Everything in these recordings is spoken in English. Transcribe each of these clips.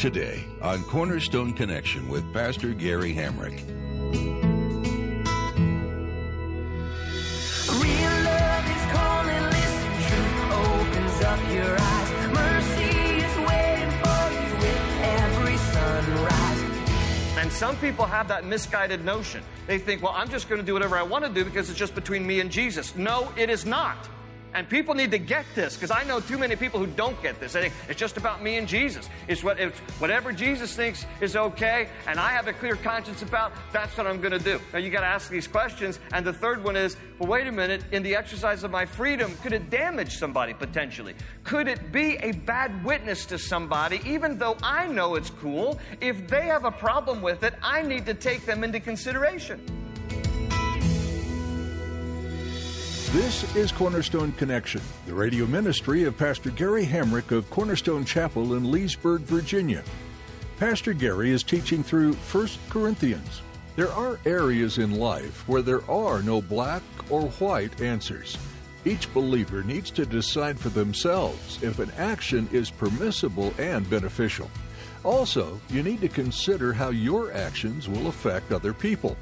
Today on Cornerstone Connection with Pastor Gary Hamrick. Real love is calling, listen, truth opens up your eyes. Mercy is waiting for you with every sunrise. And some people have that misguided notion. They think, well, I'm just going to do whatever I want to do because it's just between me and Jesus. No, it is not. And people need to get this because I know too many people who don't get this. They think it's just about me and Jesus. It's, what, it's whatever Jesus thinks is okay and I have a clear conscience about, that's what I'm going to do. Now you got to ask these questions. And the third one is, well, wait a minute, in the exercise of my freedom, could it damage somebody potentially? Could it be a bad witness to somebody, even though I know it's cool? If they have a problem with it, I need to take them into consideration. This is Cornerstone Connection, the radio ministry of Pastor Gary Hamrick of Cornerstone Chapel in Leesburg, Virginia. Pastor Gary is teaching through 1 Corinthians. There are areas in life where there are no black or white answers. Each believer needs to decide for themselves if an action is permissible and beneficial. Also, you need to consider how your actions will affect other people.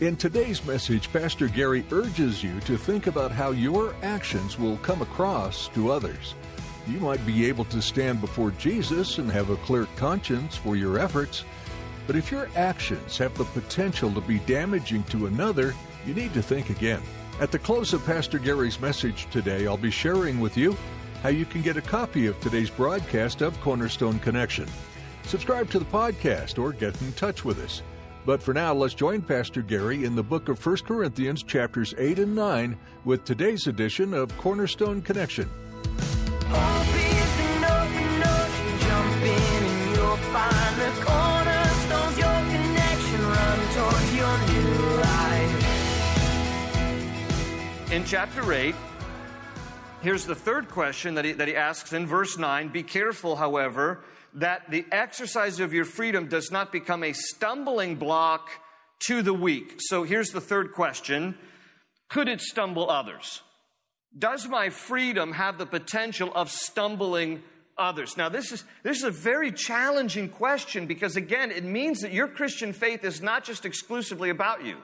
In today's message, Pastor Gary urges you to think about how your actions will come across to others. You might be able to stand before Jesus and have a clear conscience for your efforts, but if your actions have the potential to be damaging to another, you need to think again. At the close of Pastor Gary's message today, I'll be sharing with you how you can get a copy of today's broadcast of Cornerstone Connection. Subscribe to the podcast or get in touch with us. But for now, let's join Pastor Gary in the book of 1 Corinthians, chapters 8 and 9, with today's edition of Cornerstone Connection. In chapter 8, here's the third question that he, that he asks in verse 9 Be careful, however, that the exercise of your freedom does not become a stumbling block to the weak. So here's the third question Could it stumble others? Does my freedom have the potential of stumbling others? Now, this is, this is a very challenging question because, again, it means that your Christian faith is not just exclusively about you.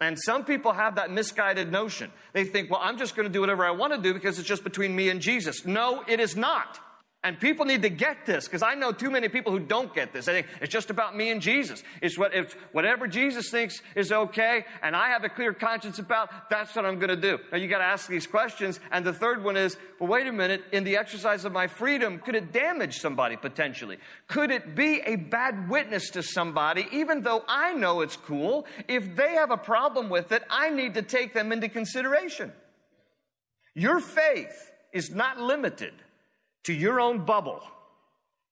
And some people have that misguided notion. They think, well, I'm just going to do whatever I want to do because it's just between me and Jesus. No, it is not. And people need to get this because I know too many people who don't get this. They think it's just about me and Jesus. It's, what, it's whatever Jesus thinks is okay and I have a clear conscience about, that's what I'm going to do. Now you got to ask these questions. And the third one is, well, wait a minute, in the exercise of my freedom, could it damage somebody potentially? Could it be a bad witness to somebody, even though I know it's cool? If they have a problem with it, I need to take them into consideration. Your faith is not limited to your own bubble.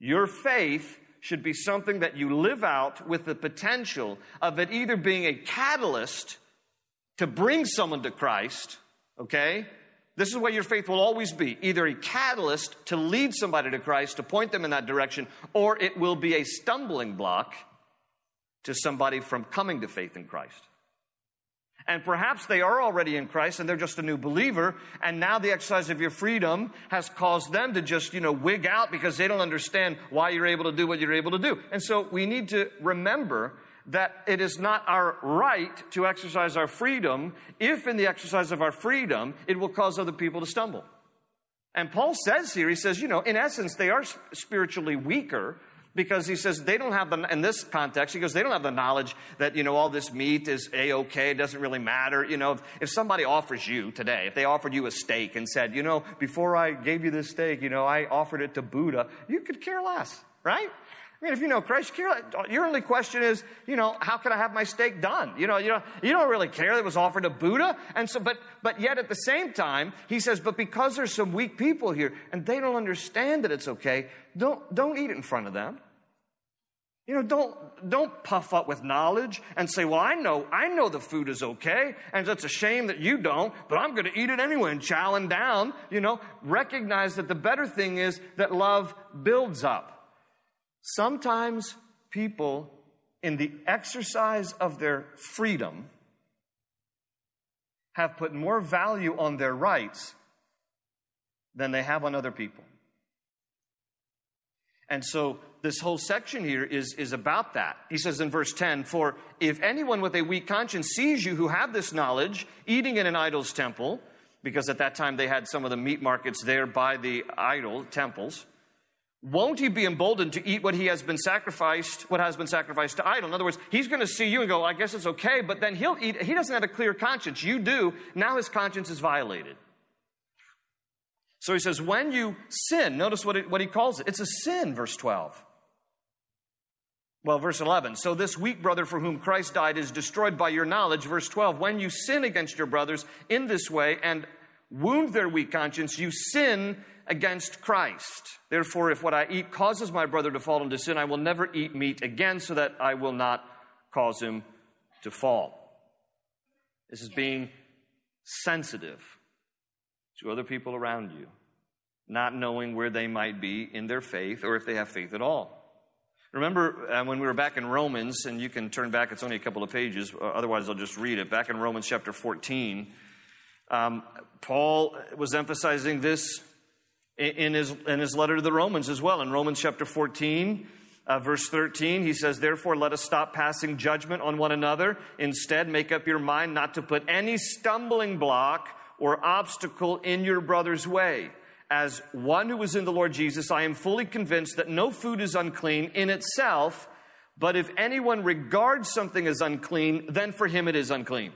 Your faith should be something that you live out with the potential of it either being a catalyst to bring someone to Christ, okay? This is what your faith will always be either a catalyst to lead somebody to Christ, to point them in that direction, or it will be a stumbling block to somebody from coming to faith in Christ. And perhaps they are already in Christ and they're just a new believer. And now the exercise of your freedom has caused them to just, you know, wig out because they don't understand why you're able to do what you're able to do. And so we need to remember that it is not our right to exercise our freedom if in the exercise of our freedom it will cause other people to stumble. And Paul says here, he says, you know, in essence, they are spiritually weaker because he says they don't have the, in this context, he goes, they don't have the knowledge that, you know, all this meat is A-OK, it doesn't really matter. You know, if, if somebody offers you today, if they offered you a steak and said, you know, before I gave you this steak, you know, I offered it to Buddha, you could care less. right? I mean, if you know Christ, your only question is, you know, how can I have my steak done? You know, you you don't really care that it was offered to Buddha. And so, but, but yet at the same time, he says, but because there's some weak people here and they don't understand that it's okay, don't, don't eat it in front of them. You know, don't, don't puff up with knowledge and say, well, I know, I know the food is okay, and it's a shame that you don't, but I'm going to eat it anyway and chowing down. You know, recognize that the better thing is that love builds up. Sometimes people, in the exercise of their freedom, have put more value on their rights than they have on other people. And so this whole section here is, is about that. He says in verse 10 For if anyone with a weak conscience sees you who have this knowledge eating in an idol's temple, because at that time they had some of the meat markets there by the idol temples, won't he be emboldened to eat what he has been sacrificed, what has been sacrificed to idol? In other words, he's going to see you and go, I guess it's okay, but then he'll eat. He doesn't have a clear conscience. You do. Now his conscience is violated. So he says, when you sin, notice what, it, what he calls it. It's a sin, verse 12. Well, verse 11. So this weak brother for whom Christ died is destroyed by your knowledge. Verse 12. When you sin against your brothers in this way and wound their weak conscience, you sin against Christ. Therefore, if what I eat causes my brother to fall into sin, I will never eat meat again so that I will not cause him to fall. This is being sensitive to other people around you, not knowing where they might be in their faith or if they have faith at all. Remember uh, when we were back in Romans, and you can turn back, it's only a couple of pages, uh, otherwise I'll just read it. Back in Romans chapter 14, um, Paul was emphasizing this in his, in his letter to the Romans as well. In Romans chapter 14, uh, verse 13, he says, Therefore, let us stop passing judgment on one another. Instead, make up your mind not to put any stumbling block or obstacle in your brother's way. As one who is in the Lord Jesus, I am fully convinced that no food is unclean in itself, but if anyone regards something as unclean, then for him it is unclean.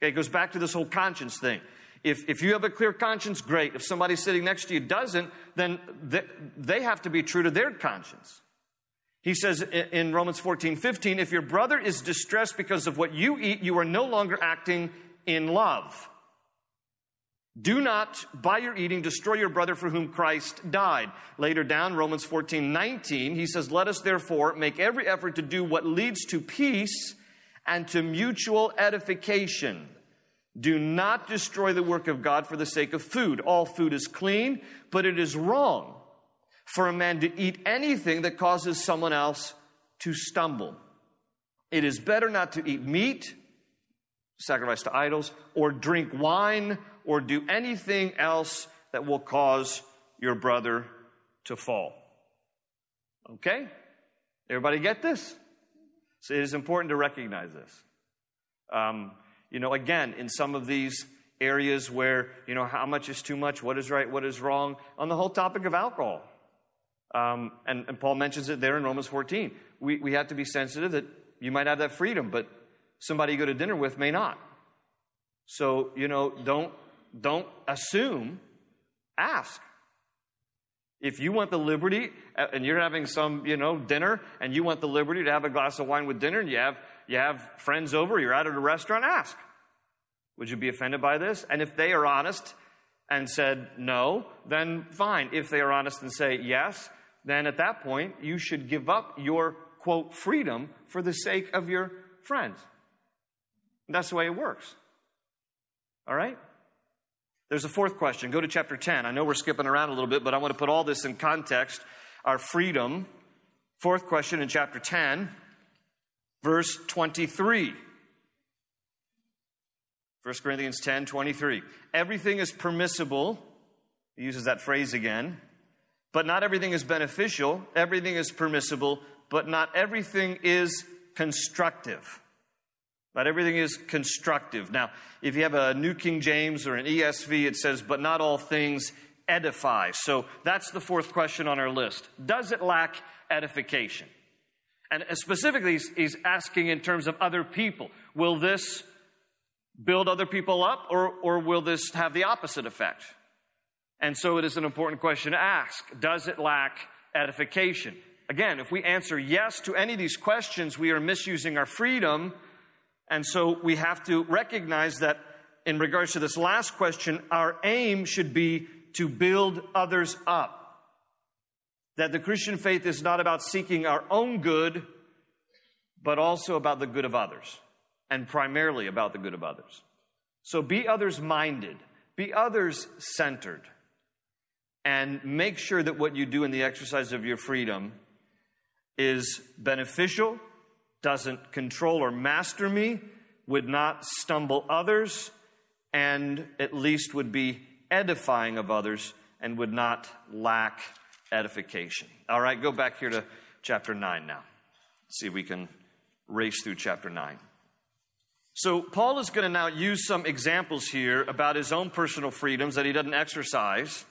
Okay, it goes back to this whole conscience thing. If, if you have a clear conscience, great. If somebody sitting next to you doesn't, then they, they have to be true to their conscience. He says in Romans 14, 15, if your brother is distressed because of what you eat, you are no longer acting in love. Do not, by your eating, destroy your brother for whom Christ died. Later down, Romans 14, 19, he says, Let us therefore make every effort to do what leads to peace and to mutual edification. Do not destroy the work of God for the sake of food. All food is clean, but it is wrong for a man to eat anything that causes someone else to stumble. It is better not to eat meat, sacrificed to idols, or drink wine, or do anything else that will cause your brother to fall. Okay? Everybody get this? So it is important to recognize this. Um, you know, again, in some of these areas where, you know, how much is too much, what is right, what is wrong, on the whole topic of alcohol. Um, and, and, Paul mentions it there in Romans 14. We, we have to be sensitive that you might have that freedom, but somebody you go to dinner with may not. So, you know, don't, don't assume, ask. If you want the liberty, uh, and you're having some, you know, dinner, and you want the liberty to have a glass of wine with dinner, and you have you have friends over, you're out at a restaurant, ask. Would you be offended by this? And if they are honest and said no, then fine. If they are honest and say yes, then at that point, you should give up your quote freedom for the sake of your friends. That's the way it works. All right? There's a fourth question. Go to chapter 10. I know we're skipping around a little bit, but I want to put all this in context. Our freedom. Fourth question in chapter 10 verse 23. 1 Corinthians 10 23. Everything is permissible. He uses that phrase again. But not everything is beneficial. Everything is permissible, but not everything is constructive. Not everything is constructive. Now, if you have a New King James or an ESV, it says, but not all things edify. So that's the fourth question on our list. Does it lack edification? And specifically, he's, asking in terms of other people. Will this build other people up, or, or will this have the opposite effect? And so it is an important question to ask Does it lack edification? again, if we answer yes to any of these questions, we are misusing our freedom. And so we have to recognize that in regards to this last question, our aim should be to build others up. That the Christian faith is not about seeking our own good, but also about the good of others, and primarily about the good of others. So be others minded, be others centered, and make sure that what you do in the exercise of your freedom is beneficial, doesn't control or master me, would not stumble others, and at least would be edifying of others and would not lack edification. All right, go back here to chapter 9 now. See if we can race through chapter 9. So, Paul is going to now use some examples here about his own personal freedoms that he doesn't exercise,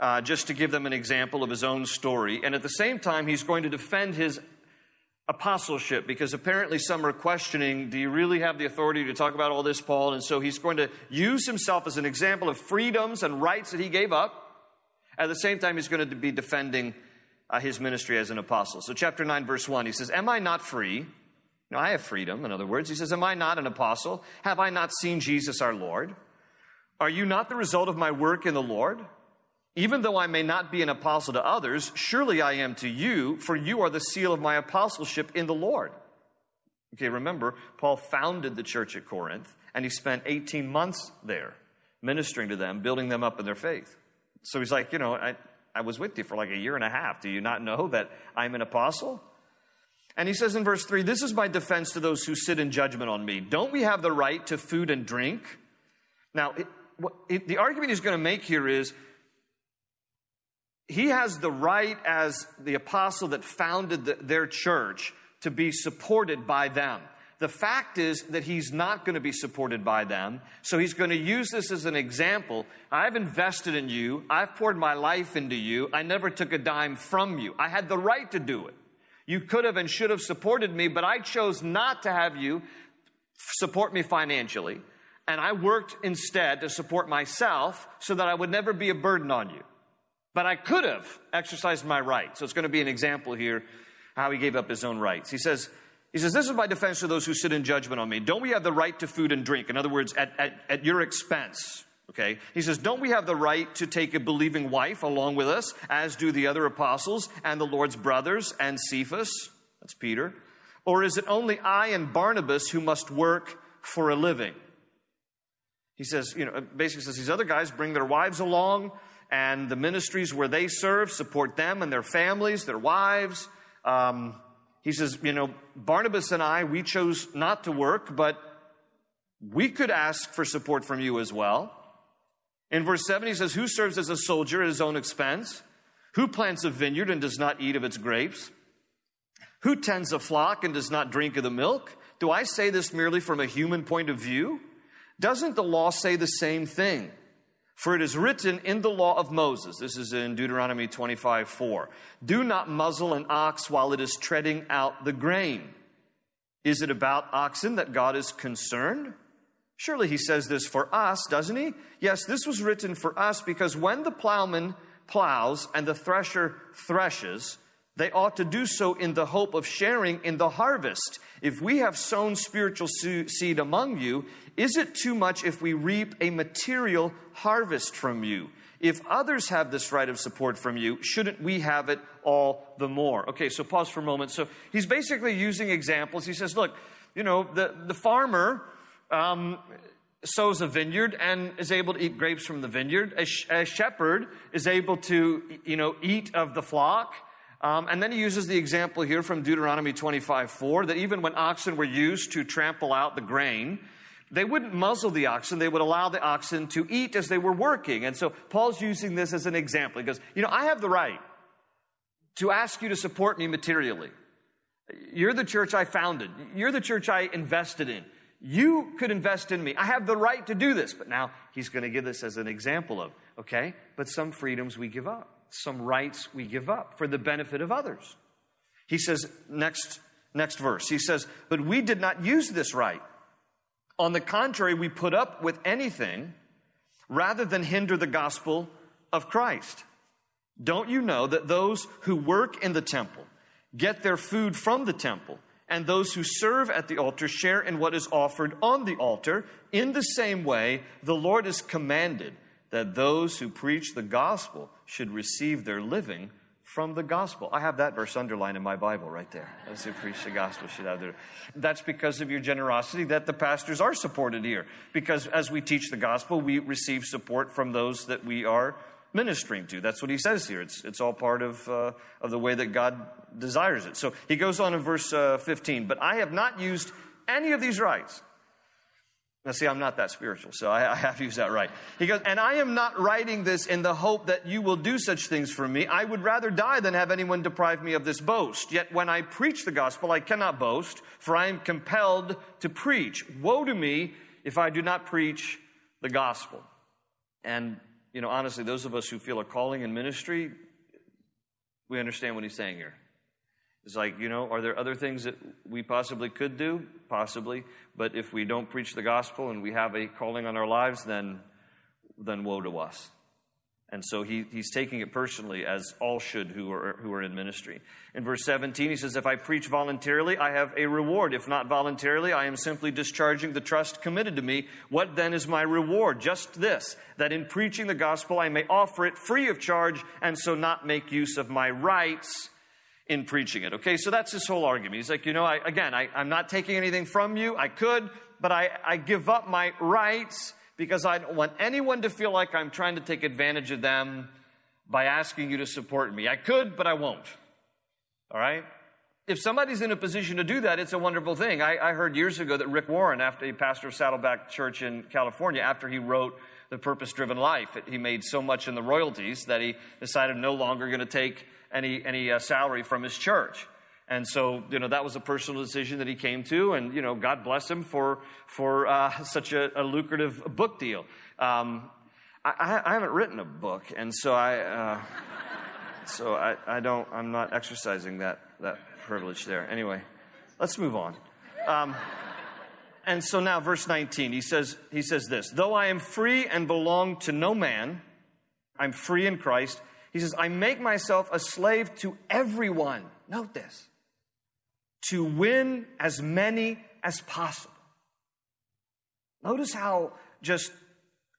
uh, just to give them an example of his own story. And at the same time, he's going to defend his apostleship because apparently some are questioning do you really have the authority to talk about all this, Paul? And so he's going to use himself as an example of freedoms and rights that he gave up. At the same time, he's going to be defending uh, his ministry as an apostle. So, chapter 9, verse 1, he says, Am I not free? No, I have freedom, in other words. He says, Am I not an apostle? Have I not seen Jesus our Lord? Are you not the result of my work in the Lord? Even though I may not be an apostle to others, surely I am to you, for you are the seal of my apostleship in the Lord. Okay, remember, Paul founded the church at Corinth, and he spent 18 months there ministering to them, building them up in their faith. So he's like, you know, I, I was with you for like a year and a half. Do you not know that I'm an apostle? And he says in verse 3 This is my defense to those who sit in judgment on me. Don't we have the right to food and drink? Now, it, it, the argument he's going to make here is he has the right as the apostle that founded the, their church to be supported by them. The fact is that he's not going to be supported by them. So he's going to use this as an example. I've invested in you. I've poured my life into you. I never took a dime from you. I had the right to do it. You could have and should have supported me, but I chose not to have you support me financially. And I worked instead to support myself so that I would never be a burden on you. But I could have exercised my right. So it's going to be an example here how he gave up his own rights. He says, he says, This is my defense to those who sit in judgment on me. Don't we have the right to food and drink? In other words, at, at, at your expense. Okay? He says, Don't we have the right to take a believing wife along with us, as do the other apostles and the Lord's brothers and Cephas? That's Peter. Or is it only I and Barnabas who must work for a living? He says, you know, basically says these other guys bring their wives along and the ministries where they serve, support them and their families, their wives. Um, he says, you know, Barnabas and I, we chose not to work, but we could ask for support from you as well. In verse 7, he says, Who serves as a soldier at his own expense? Who plants a vineyard and does not eat of its grapes? Who tends a flock and does not drink of the milk? Do I say this merely from a human point of view? Doesn't the law say the same thing? For it is written in the law of Moses, this is in Deuteronomy 25 4, do not muzzle an ox while it is treading out the grain. Is it about oxen that God is concerned? Surely he says this for us, doesn't he? Yes, this was written for us because when the plowman plows and the thresher threshes, they ought to do so in the hope of sharing in the harvest. If we have sown spiritual seed among you, is it too much if we reap a material harvest from you? If others have this right of support from you, shouldn't we have it all the more? Okay, so pause for a moment. So he's basically using examples. He says, look, you know, the, the farmer um, sows a vineyard and is able to eat grapes from the vineyard. A, sh- a shepherd is able to, you know, eat of the flock. Um, and then he uses the example here from Deuteronomy 25 4 that even when oxen were used to trample out the grain, they wouldn't muzzle the oxen, they would allow the oxen to eat as they were working. And so Paul's using this as an example. He goes, You know, I have the right to ask you to support me materially. You're the church I founded, you're the church I invested in. You could invest in me. I have the right to do this. But now he's going to give this as an example of, okay, but some freedoms we give up some rights we give up for the benefit of others. He says, next, next verse, he says, But we did not use this right. On the contrary, we put up with anything rather than hinder the gospel of Christ. Don't you know that those who work in the temple get their food from the temple, and those who serve at the altar share in what is offered on the altar. In the same way, the Lord has commanded that those who preach the gospel should receive their living from the gospel. I have that verse underlined in my Bible right there. Those who preach the gospel should have their. That's because of your generosity that the pastors are supported here. Because as we teach the gospel, we receive support from those that we are ministering to. That's what he says here. It's, it's all part of, uh, of the way that God desires it. So he goes on in verse uh, 15, but I have not used any of these rights. Now, see, I'm not that spiritual, so I, I have to use that right. He goes, and I am not writing this in the hope that you will do such things for me. I would rather die than have anyone deprive me of this boast. Yet when I preach the gospel, I cannot boast, for I am compelled to preach. Woe to me if I do not preach the gospel. And you know, honestly, those of us who feel a calling in ministry, we understand what he's saying here. It's like, you know, are there other things that we possibly could do? Possibly. But if we don't preach the gospel and we have a calling on our lives, then, then woe to us. And so he, he's taking it personally, as all should who are, who are in ministry. In verse 17, he says, If I preach voluntarily, I have a reward. If not voluntarily, I am simply discharging the trust committed to me. What then is my reward? Just this, that in preaching the gospel, I may offer it free of charge, and so not make use of my rights in preaching it. Okay, so that's his whole argument. He's like, you know, I, again, I, I'm not taking anything from you. I could, but I, I give up my rights because I don't want anyone to feel like I'm trying to take advantage of them by asking you to support me. I could, but I won't. All right? If somebody's in a position to do that, it's a wonderful thing. I, I heard years ago that Rick Warren, after he pastor of Saddleback Church in California, after he wrote The Purpose Driven Life, he made so much in the royalties that he decided no longer going to take any, any uh, salary from his church. And so, you know, that was a personal decision that he came to, and you know, God bless him for for uh, such a, a, lucrative book deal. Um, I, I, haven't written a book, and so I, uh, so I, I, don't, I'm not exercising that that privilege there. Anyway, let's move on. Um, and so now, verse 19, he says he says this: Though I am free and belong to no man, I'm free in Christ. He says, I make myself a slave to everyone. Note this to win as many as possible. Notice how just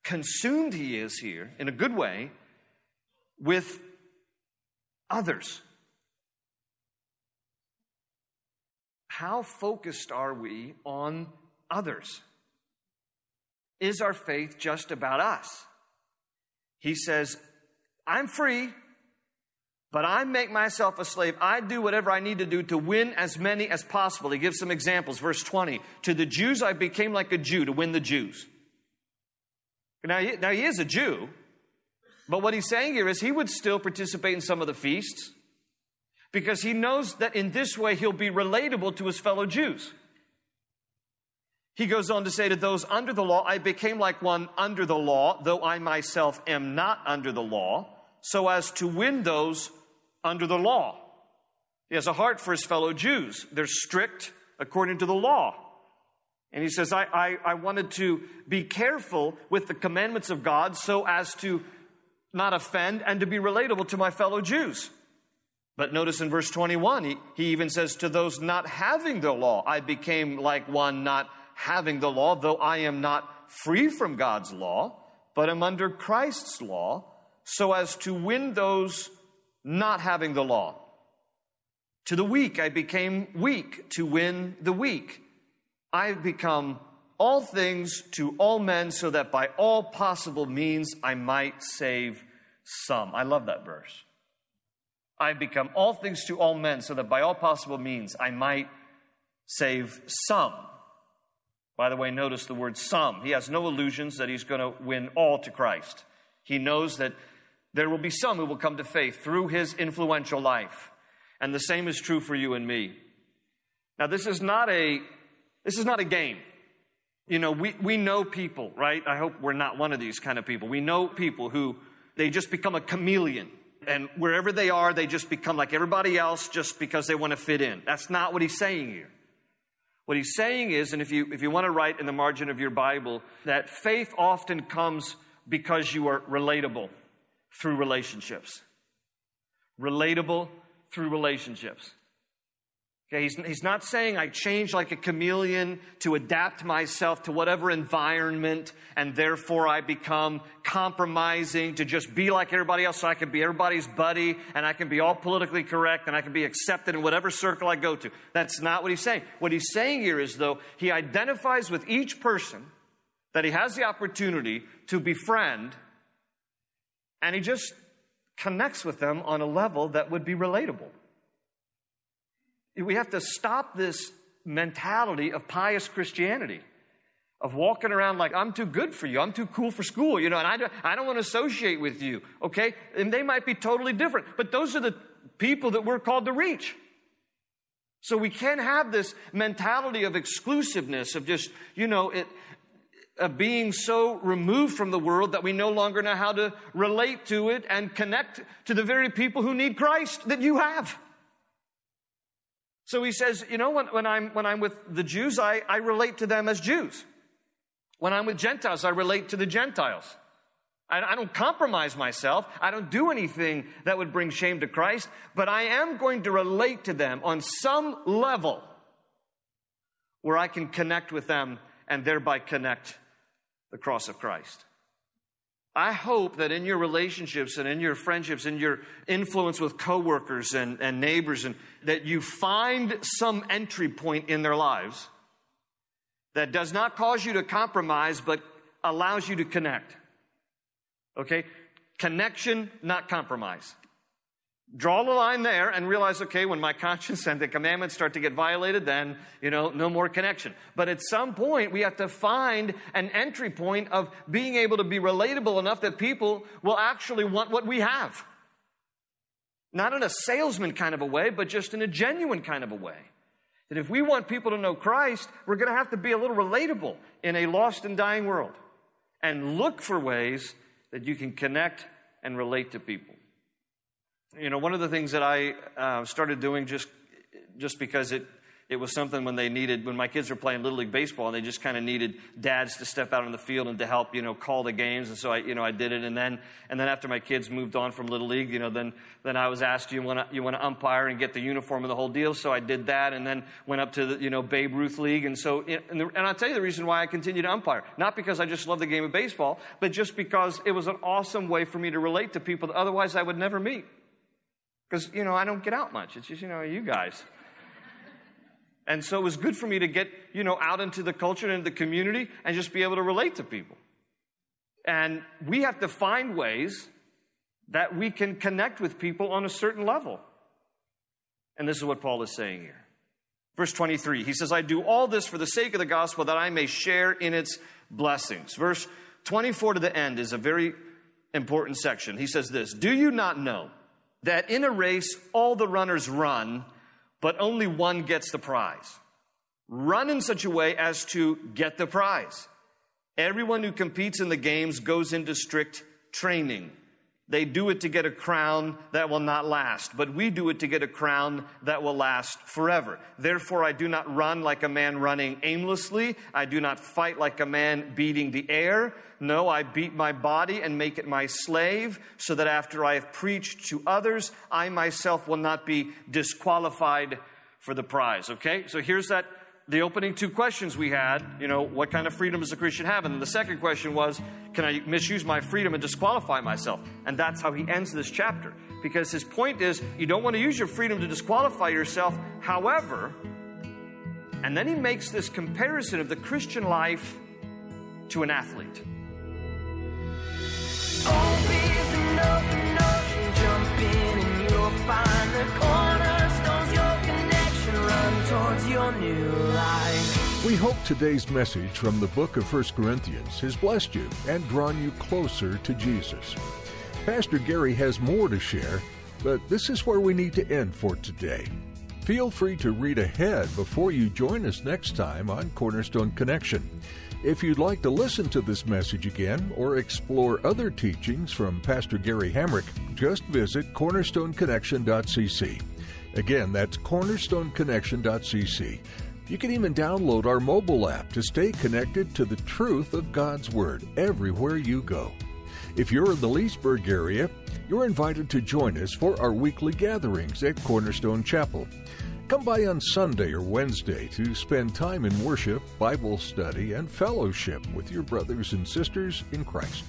consumed he is here, in a good way, with others. How focused are we on others? Is our faith just about us? He says, I'm free but I make myself a slave. I do whatever I need to do to win as many as possible. He gives some examples. Verse 20 To the Jews, I became like a Jew to win the Jews. Now, he, now he is a Jew, but what he's saying here is he would still participate in some of the feasts because he knows that in this way he'll be relatable to his fellow Jews. He goes on to say to those under the law, I became like one under the law, though I myself am not under the law, so as to win those under the law. He has a heart for his fellow Jews. They're strict according to the law. And he says, I, I, I, wanted to be careful with the commandments of God so as to not offend and to be relatable to my fellow Jews. But notice in verse 21, he, he even says, To those not having the law, I became like one not having the law, though I am not free from God's law, but am under Christ's law, so as to win those not having the law. To the weak, I became weak to win the weak. I've become all things to all men so that by all possible means I might save some. I love that verse. I've become all things to all men so that by all possible means I might save some. By the way, notice the word some. He has no illusions that he's going to win all to Christ. He knows that there will be some who will come to faith through his influential life. And the same is true for you and me. Now, this is not a, this is not a game. You know, we, we know people, right? I hope we're not one of these kind of people. We know people who they just become a chameleon. And wherever they are, they just become like everybody else just because they want to fit in. That's not what he's saying here. What he's saying is, and if you, if you want to write in the margin of your Bible, that faith often comes because you are relatable through relationships. Relatable through relationships. Okay, he's, he's not saying I change like a chameleon to adapt myself to whatever environment and therefore I become compromising to just be like everybody else so I can be everybody's buddy and I can be all politically correct and I can be accepted in whatever circle I go to. That's not what he's saying. What he's saying here is, though, he identifies with each person that he has the opportunity to befriend and he just connects with them on a level that would be relatable. We have to stop this mentality of pious Christianity, of walking around like, I'm too good for you, I'm too cool for school, you know, and I don't, I don't want to associate with you, okay? And they might be totally different, but those are the people that we're called to reach. So we can't have this mentality of exclusiveness, of just, you know, it, of being so removed from the world that we no longer know how to relate to it and connect to the very people who need Christ that you have. So he says, you know, when, when, I'm, when I'm with the Jews, I, I relate to them as Jews. When I'm with Gentiles, I relate to the Gentiles. I, I don't compromise myself. I don't do anything that would bring shame to Christ, but I am going to relate to them on some level where I can connect with them and thereby connect the cross of Christ. I hope that in your relationships and in your friendships, in your influence with coworkers and, and neighbors, and that you find some entry point in their lives that does not cause you to compromise, but allows you to connect. Okay? Connection, not compromise. Draw the line there and realize, okay, when my conscience and the commandments start to get violated, then, you know, no more connection. But at some point, we have to find an entry point of being able to be relatable enough that people will actually want what we have. Not in a salesman kind of a way, but just in a genuine kind of a way. That if we want people to know Christ, we're going to have to be a little relatable in a lost and dying world and look for ways that you can connect and relate to people. You know, one of the things that I uh, started doing just just because it it was something when they needed when my kids were playing little league baseball and they just kind of needed dads to step out on the field and to help you know call the games and so I you know I did it. And then and then after my kids moved on from little league you know then then I was asked you want to you want to umpire and get the uniform and the whole deal? So I did that and then went up to the you know Babe Ruth league. And so and, the, and I'll tell you the reason why I continue to umpire. Not because I just love the game of baseball but just because it was an awesome way for me to relate to people that otherwise I would never meet because you know I don't get out much it's just you know you guys. And so it was good for me to get, you know, out into the culture and the community and just be able to relate to people. And we have to find ways that we can connect with people on a certain level. And this is what Paul is saying here. Verse 23, he says, I do all this for the sake of the gospel that I may share in its blessings. Verse 24 to the end is a very important section. He says this Do you not know that in a race all the runners run? but only one gets the prize. Run in such a way as to get the prize. Everyone who competes in the games goes into strict training. They do it to get a crown that will not last, but we do it to get a crown that will last forever. Therefore, I do not run like a man running aimlessly. I do not fight like a man beating the air. No, I beat my body and make it my slave, so that after I have preached to others, I myself will not be disqualified for the prize. Okay? So here's that the opening two questions we had, you know, what kind of freedom does a Christian have? And the second question was, can I misuse my freedom and disqualify myself? And that's how he ends this chapter. Because his point is, you don't want to use your freedom to disqualify yourself. However, and then he makes this comparison of the Christian life to an athlete. We hope today's message from the book of 1 Corinthians has blessed you and drawn you closer to Jesus. Pastor Gary has more to share, but this is where we need to end for today. Feel free to read ahead before you join us next time on Cornerstone Connection. If you'd like to listen to this message again or explore other teachings from Pastor Gary Hamrick, just visit cornerstoneconnection.cc. Again, that's cornerstoneconnection.cc. You can even download our mobile app to stay connected to the truth of God's Word everywhere you go. If you're in the Leesburg area, you're invited to join us for our weekly gatherings at Cornerstone Chapel. Come by on Sunday or Wednesday to spend time in worship, Bible study, and fellowship with your brothers and sisters in Christ.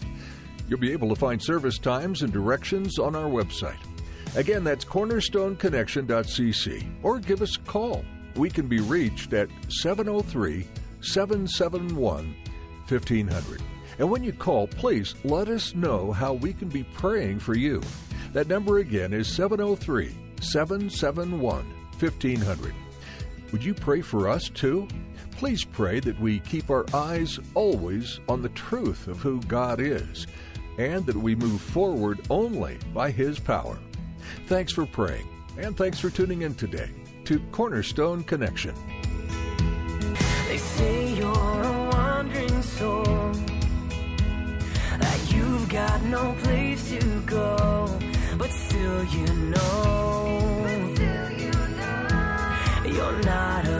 You'll be able to find service times and directions on our website. Again, that's cornerstoneconnection.cc or give us a call. We can be reached at 703 771 1500. And when you call, please let us know how we can be praying for you. That number again is 703 771 1500. Would you pray for us too? Please pray that we keep our eyes always on the truth of who God is and that we move forward only by His power. Thanks for praying, and thanks for tuning in today to Cornerstone Connection. They say you're a wandering soul, that you've got no place to go, but still you know, you're not